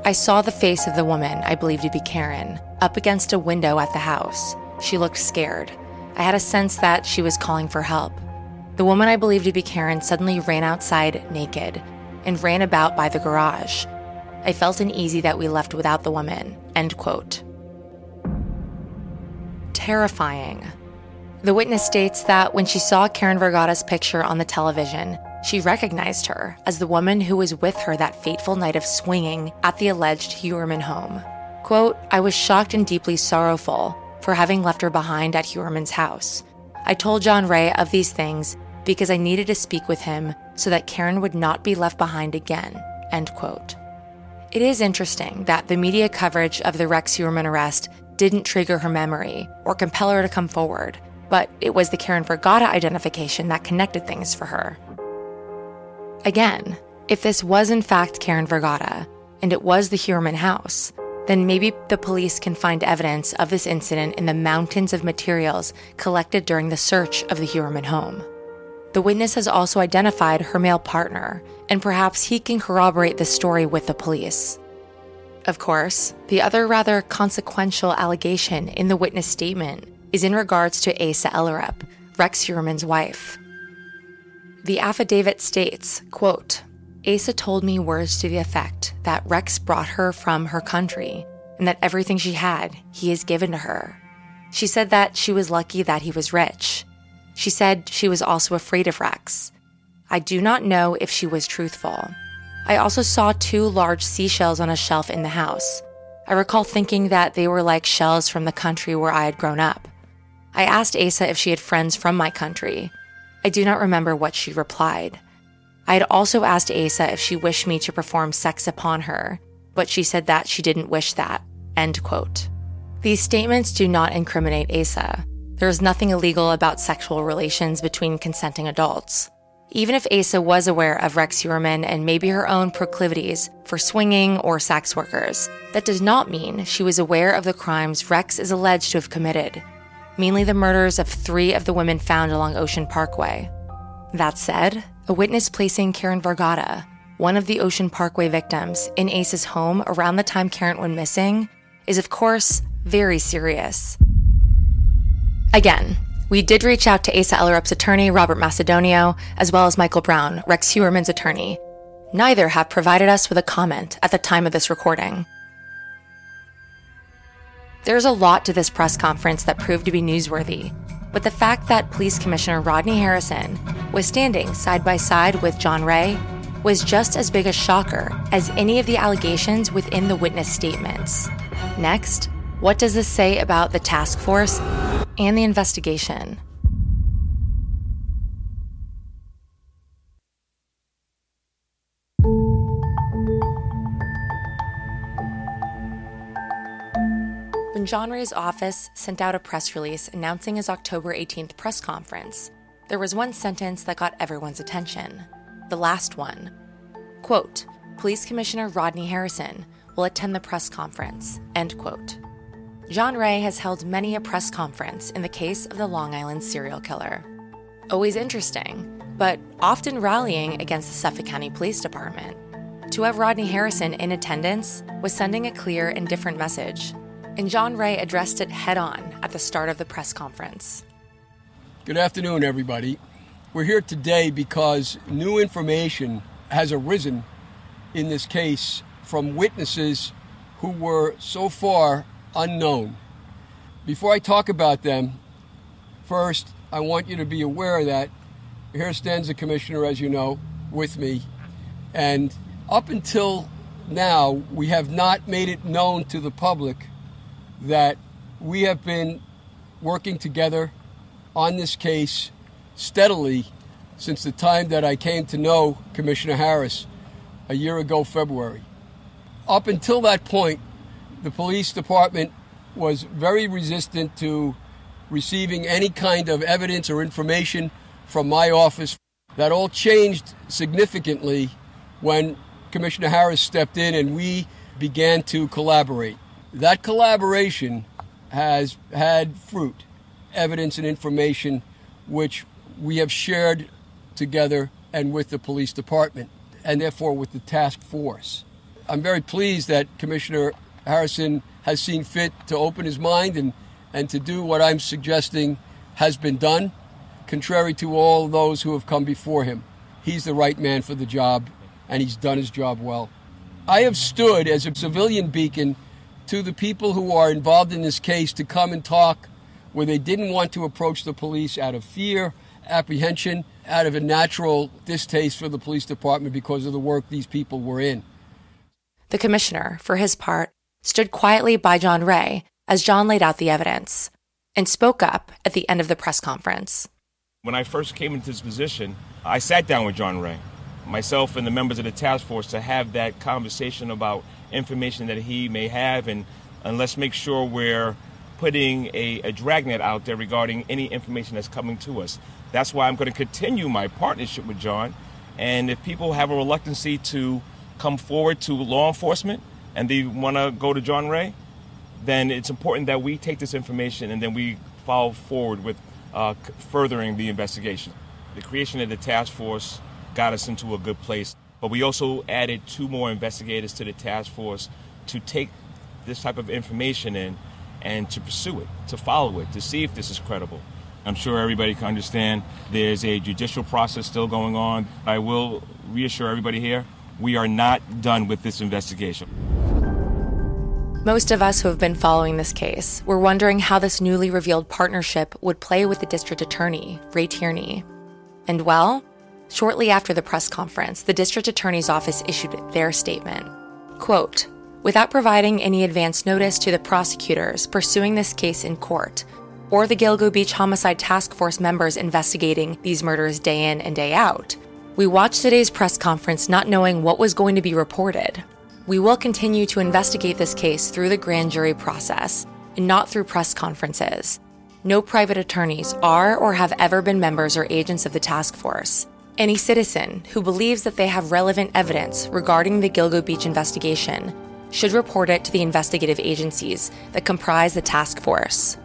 I saw the face of the woman I believed to be Karen up against a window at the house. She looked scared. I had a sense that she was calling for help. the woman I believed to be Karen suddenly ran outside naked and ran about by the garage. I felt uneasy that we left without the woman. End quote. Terrifying. The witness states that when she saw Karen Vergata's picture on the television, she recognized her as the woman who was with her that fateful night of swinging at the alleged Heuermann home. Quote, I was shocked and deeply sorrowful for having left her behind at Heuermann's house. I told John Ray of these things because I needed to speak with him so that Karen would not be left behind again. End quote. It is interesting that the media coverage of the Rex Heuermann arrest didn't trigger her memory or compel her to come forward, but it was the Karen Vergata identification that connected things for her. Again, if this was in fact Karen Vergata, and it was the Heuermann house, then maybe the police can find evidence of this incident in the mountains of materials collected during the search of the Heuermann home. The witness has also identified her male partner, and perhaps he can corroborate the story with the police. Of course, the other rather consequential allegation in the witness statement is in regards to Asa Ellerup, Rex Heuermann's wife. The affidavit states, quote, Asa told me words to the effect that Rex brought her from her country and that everything she had, he has given to her. She said that she was lucky that he was rich. She said she was also afraid of Rex. I do not know if she was truthful. I also saw two large seashells on a shelf in the house. I recall thinking that they were like shells from the country where I had grown up. I asked Asa if she had friends from my country. I do not remember what she replied. I had also asked Asa if she wished me to perform sex upon her, but she said that she didn't wish that. End quote. These statements do not incriminate Asa. There is nothing illegal about sexual relations between consenting adults. Even if Asa was aware of Rex Heuermann and maybe her own proclivities for swinging or sex workers, that does not mean she was aware of the crimes Rex is alleged to have committed, mainly the murders of three of the women found along Ocean Parkway. That said, a witness placing Karen Vergata, one of the Ocean Parkway victims, in Asa's home around the time Karen went missing is, of course, very serious. Again, we did reach out to Asa Ellerup's attorney, Robert Macedonio, as well as Michael Brown, Rex Heuermann's attorney. Neither have provided us with a comment at the time of this recording. There's a lot to this press conference that proved to be newsworthy, but the fact that Police Commissioner Rodney Harrison was standing side by side with John Ray was just as big a shocker as any of the allegations within the witness statements. Next, what does this say about the task force and the investigation. When John Ray's office sent out a press release announcing his October 18th press conference, there was one sentence that got everyone's attention. The last one. Quote, Police Commissioner Rodney Harrison will attend the press conference, end quote. John Ray has held many a press conference in the case of the Long Island serial killer. Always interesting, but often rallying against the Suffolk County Police Department. To have Rodney Harrison in attendance was sending a clear and different message, and John Ray addressed it head on at the start of the press conference. Good afternoon, everybody. We're here today because new information has arisen in this case from witnesses who were so far unknown. Before I talk about them, first, I want you to be aware that here stands the commissioner, as you know, with me. And up until now, we have not made it known to the public that we have been working together on this case steadily since the time that I came to know Commissioner Harris a year ago, February. Up until that point, the police department was very resistant to receiving any kind of evidence or information from my office. That all changed significantly when Commissioner Harris stepped in and we began to collaborate. That collaboration has had fruit, evidence and information which we have shared together and with the police department and therefore with the task force. I'm very pleased that Commissioner Harrison has seen fit to open his mind and, and to do what I'm suggesting has been done. contrary to all those who have come before him. He's the right man for the job, and he's done his job well. I have stood as a civilian beacon to the people who are involved in this case to come and talk where they didn't want to approach the police out of fear, apprehension, out of a natural distaste for the police department because of the work these people were in. The commissioner, for his part, stood quietly by John Ray as John laid out the evidence and spoke up at the end of the press conference. When I first came into this position, I sat down with John Ray, myself and the members of the task force, to have that conversation about information that he may have, and, and let's make sure we're putting a, a dragnet out there regarding any information that's coming to us. That's why I'm going to continue my partnership with John. And if people have a reluctancy to come forward to law enforcement and they want to go to John Ray, then it's important that we take this information and then we follow forward with uh, furthering the investigation. The creation of the task force got us into a good place, but we also added two more investigators to the task force to take this type of information in and to pursue it, to follow it, to see if this is credible. I'm sure everybody can understand there's a judicial process still going on. I will reassure everybody here we are not done with this investigation. Most of us who have been following this case were wondering how this newly revealed partnership would play with the district attorney, Ray Tierney. And well, shortly after the press conference, the district attorney's office issued their statement. Quote, without providing any advance notice to the prosecutors pursuing this case in court, or the Gilgo Beach Homicide Task Force members investigating these murders day in and day out, we watched today's press conference not knowing what was going to be reported. We will continue to investigate this case through the grand jury process and not through press conferences. No private attorneys are or have ever been members or agents of the task force. Any citizen who believes that they have relevant evidence regarding the Gilgo Beach investigation should report it to the investigative agencies that comprise the task force.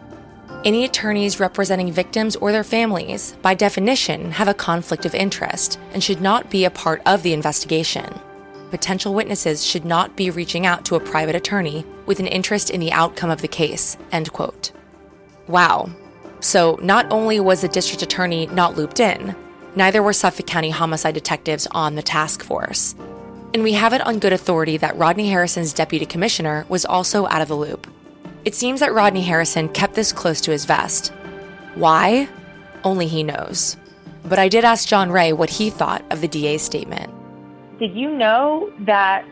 Any attorneys representing victims or their families, by definition, have a conflict of interest and should not be a part of the investigation. Potential witnesses should not be reaching out to a private attorney with an interest in the outcome of the case. End quote. Wow. So, not only was the district attorney not looped in, neither were Suffolk County homicide detectives on the task force. And we have it on good authority that Rodney Harrison's deputy commissioner was also out of the loop. It seems that Rodney Harrison kept this close to his vest. Why? Only he knows. But I did ask John Ray what he thought of the DA's statement. Did you know that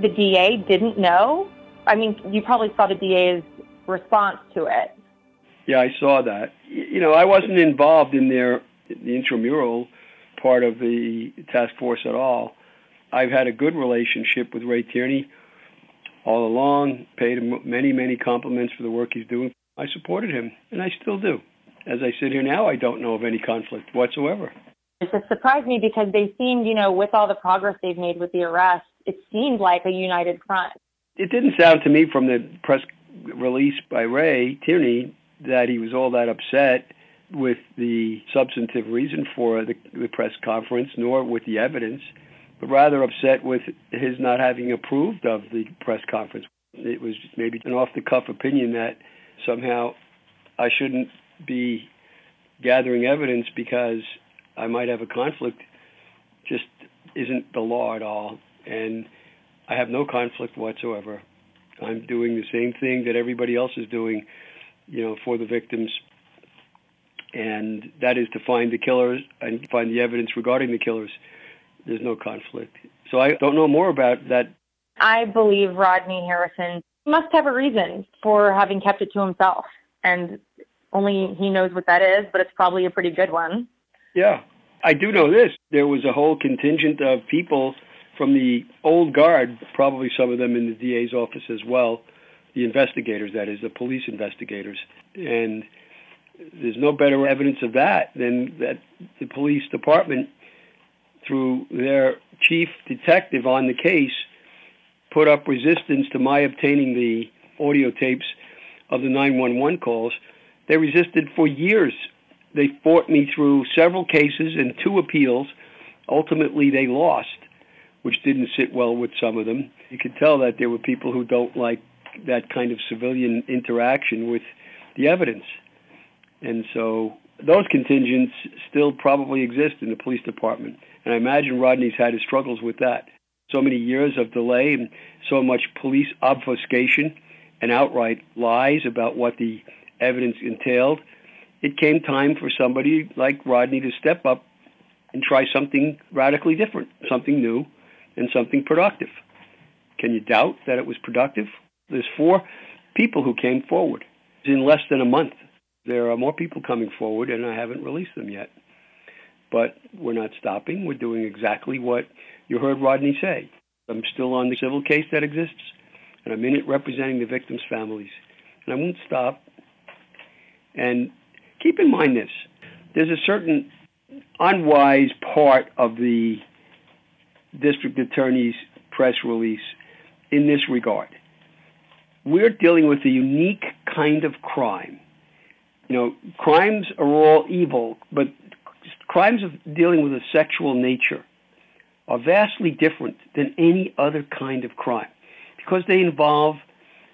the DA didn't know? I mean, you probably saw the DA's response to it. Yeah, I saw that. You know, I wasn't involved in their the intramural part of the task force at all. I've had a good relationship with Ray Tierney all along, paid him many, many compliments for the work he's doing. I supported him, and I still do. As I sit here now, I don't know of any conflict whatsoever. It surprised me because they seemed, you know, with all the progress they've made with the arrest, it seemed like a united front. It didn't sound to me from the press release by Ray Tierney that he was all that upset with the substantive reason for the, the press conference, nor with the evidence but rather upset with his not having approved of the press conference. It was maybe an off the cuff opinion that somehow I shouldn't be gathering evidence because I might have a conflict just isn't the law at all. And I have no conflict whatsoever. I'm doing the same thing that everybody else is doing, you know, for the victims. And that is to find the killers and find the evidence regarding the killers there's no conflict. So I don't know more about that. I believe Rodney Harrison must have a reason for having kept it to himself, and only he knows what that is, but it's probably a pretty good one. Yeah. I do know this. There was a whole contingent of people from the old guard, probably some of them in the DA's office as well, the investigators, that is, the police investigators. And there's no better evidence of that than that the police department through their chief detective on the case, put up resistance to my obtaining the audio tapes of the 911 calls. They resisted for years. They fought me through several cases and two appeals. Ultimately, they lost, which didn't sit well with some of them. You could tell that there were people who don't like that kind of civilian interaction with the evidence. And so those contingents still probably exist in the police department. And I imagine Rodney's had his struggles with that. So many years of delay and so much police obfuscation and outright lies about what the evidence entailed. It came time for somebody like Rodney to step up and try something radically different, something new, and something productive. Can you doubt that it was productive? There's four people who came forward in less than a month. There are more people coming forward, and I haven't released them yet. But we're not stopping. We're doing exactly what you heard Rodney say. I'm still on the civil case that exists, and I'm in it representing the victims' families. And I won't stop. And keep in mind this there's a certain unwise part of the district attorney's press release in this regard. We're dealing with a unique kind of crime. You know, crimes are all evil, but crimes of dealing with a sexual nature are vastly different than any other kind of crime because they involve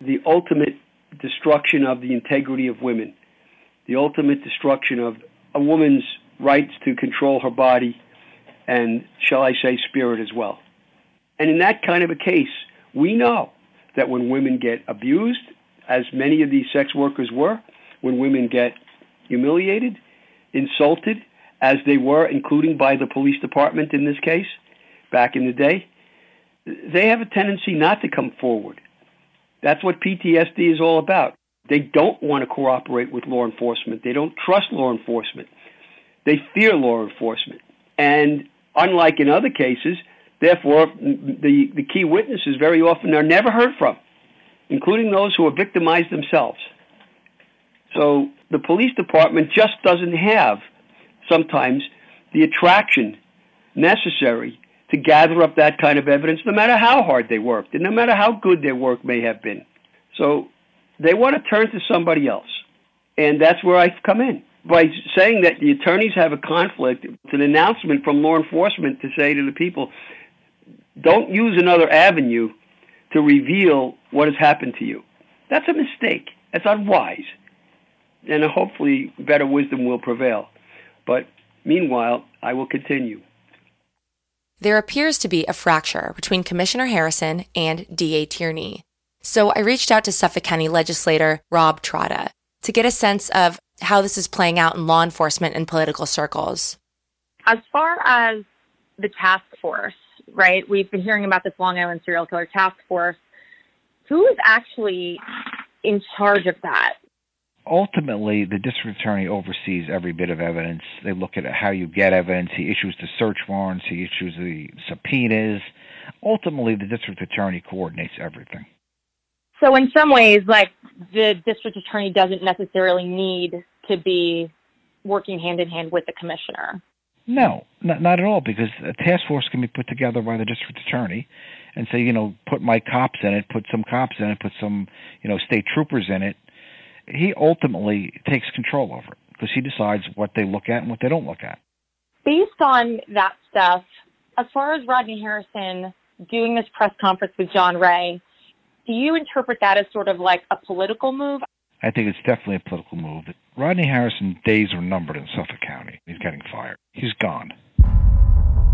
the ultimate destruction of the integrity of women, the ultimate destruction of a woman's rights to control her body and, shall I say, spirit as well. And in that kind of a case, we know that when women get abused, as many of these sex workers were, when women get humiliated, insulted, as they were, including by the police department in this case, back in the day, they have a tendency not to come forward. That's what PTSD is all about. They don't want to cooperate with law enforcement. They don't trust law enforcement. They fear law enforcement. And unlike in other cases, therefore, the, the key witnesses very often are never heard from, including those who are victimized themselves. So the police department just doesn't have sometimes the attraction necessary to gather up that kind of evidence, no matter how hard they worked and no matter how good their work may have been. So they want to turn to somebody else. And that's where I come in. By saying that the attorneys have a conflict, it's an announcement from law enforcement to say to the people, don't use another avenue to reveal what has happened to you. That's a mistake. That's unwise. And hopefully better wisdom will prevail. But meanwhile, I will continue. There appears to be a fracture between Commissioner Harrison and DA Tierney. So I reached out to Suffolk County legislator Rob Trotta to get a sense of how this is playing out in law enforcement and political circles. As far as the task force, right? We've been hearing about this Long Island serial killer task force. Who is actually in charge of that? ultimately, the district attorney oversees every bit of evidence. They look at how you get evidence. He issues the search warrants. He issues the subpoenas. Ultimately, the district attorney coordinates everything. So, in some ways, like the district attorney doesn't necessarily need to be working hand in hand with the commissioner. No, not, not at all, because a task force can be put together by the district attorney and say, you know, put my cops in it, put some cops in it, put some, you know, state troopers in it, he ultimately takes control over it because he decides what they look at and what they don't look at. Based on that stuff, as far as Rodney Harrison doing this press conference with John Ray, do you interpret that as sort of like a political move? I think it's definitely a political move. Rodney Harrison's days are numbered in Suffolk County. He's getting fired. He's gone.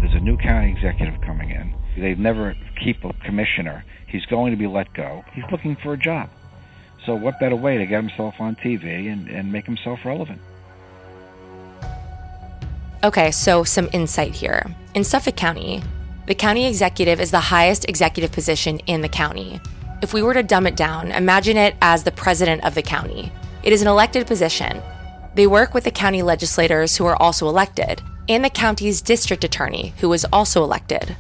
There's a new county executive coming in. They never keep a commissioner. He's going to be let go. He's looking for a job. So, what better way to get himself on TV and, and make himself relevant? Okay, so some insight here. In Suffolk County, the county executive is the highest executive position in the county. If we were to dumb it down, imagine it as the president of the county. It is an elected position. They work with the county legislators who are also elected, and the county's district attorney, who is also elected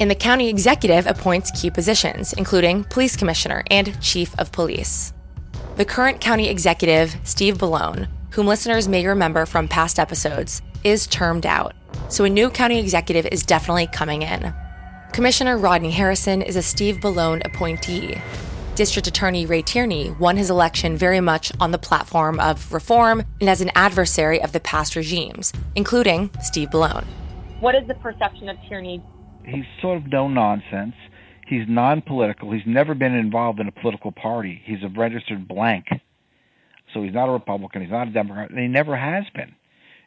and the county executive appoints key positions, including police commissioner and chief of police. The current county executive, Steve Bellone, whom listeners may remember from past episodes, is termed out, so a new county executive is definitely coming in. Commissioner Rodney Harrison is a Steve Bellone appointee. District Attorney Ray Tierney won his election very much on the platform of reform and as an adversary of the past regimes, including Steve Bellone. What is the perception of Tierney he's sort of no nonsense. He's non political. He's never been involved in a political party. He's a registered blank. So he's not a Republican. He's not a Democrat, and he never has been.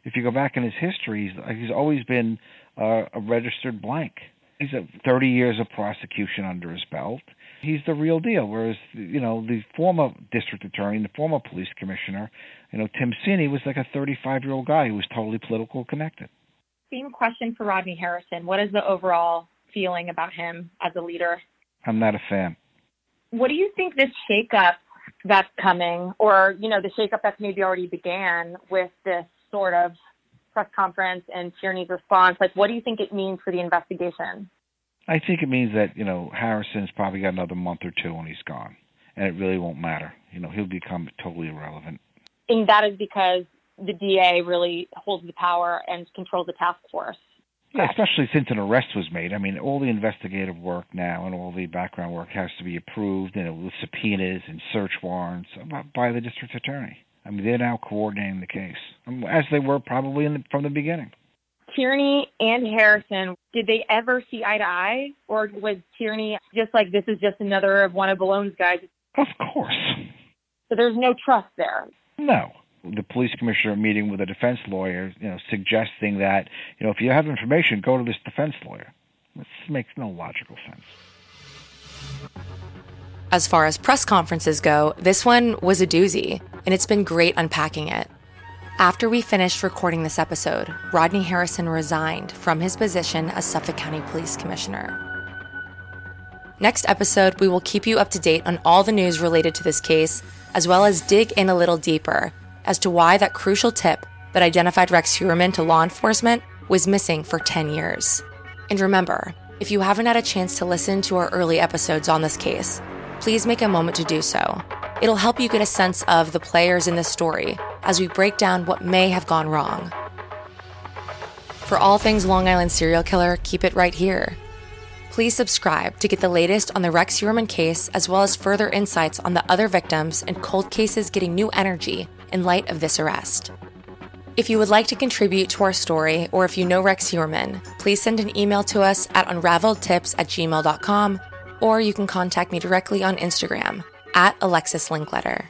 If you go back in his history, he's, he's always been uh, a registered blank. He's a 30 years of prosecution under his belt. He's the real deal. Whereas, you know, the former district attorney, the former police commissioner, you know, Tim Sini was like a 35 year old guy who was totally political connected. Same question for Rodney Harrison. What is the overall feeling about him as a leader? I'm not a fan. What do you think this shakeup that's coming, or you know, the shakeup that's maybe already began with this sort of press conference and Tierney's response, like what do you think it means for the investigation? I think it means that you know Harrison's probably got another month or two when he's gone, and it really won't matter. You know, he'll become totally irrelevant. And that is because the DA really holds the power and controls the task force. Yeah, especially since an arrest was made. I mean, all the investigative work now and all the background work has to be approved, you know, with subpoenas and search warrants by the district attorney. I mean, they're now coordinating the case, um, as they were probably the, from the beginning. Tierney and Harrison, did they ever see eye to eye, or was Tierney just like this is just another of one of Bellone's guys? Of course. So there's no trust there. No, the police commissioner meeting with a defense lawyer, you know, suggesting that, you know, if you have information, go to this defense lawyer. This makes no logical sense. As far as press conferences go, this one was a doozy, and it's been great unpacking it. After we finished recording this episode, Rodney Harrison resigned from his position as Suffolk County Police Commissioner. Next episode, we will keep you up to date on all the news related to this case, as well as dig in a little deeper as to why that crucial tip that identified Rex Heuermann to law enforcement was missing for 10 years. And remember, if you haven't had a chance to listen to our early episodes on this case, please make a moment to do so. It'll help you get a sense of the players in this story as we break down what may have gone wrong. For all things Long Island serial killer, keep it right here. Please subscribe to get the latest on the Rex Heuermann case, as well as further insights on the other victims and cold cases getting new energy in light of this arrest. If you would like to contribute to our story, or if you know Rex Heuermann, please send an email to us at unraveledtips at gmail.com, or you can contact me directly on Instagram at Alexis Linkletter.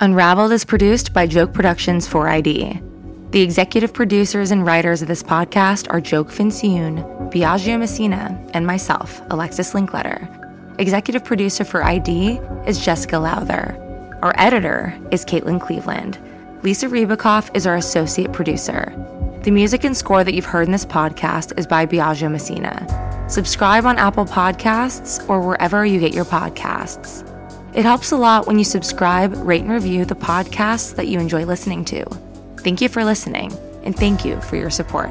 Unraveled is produced by Joke Productions for ID. The executive producers and writers of this podcast are Joke Fincioen, Biagio Messina, and myself, Alexis Linkletter. Executive producer for ID is Jessica Lowther. Our editor is Caitlin Cleveland. Lisa Ribicoff is our associate producer. The music and score that you've heard in this podcast is by Biagio Messina. Subscribe on Apple Podcasts or wherever you get your podcasts. It helps a lot when you subscribe, rate, and review the podcasts that you enjoy listening to. Thank you for listening, and thank you for your support.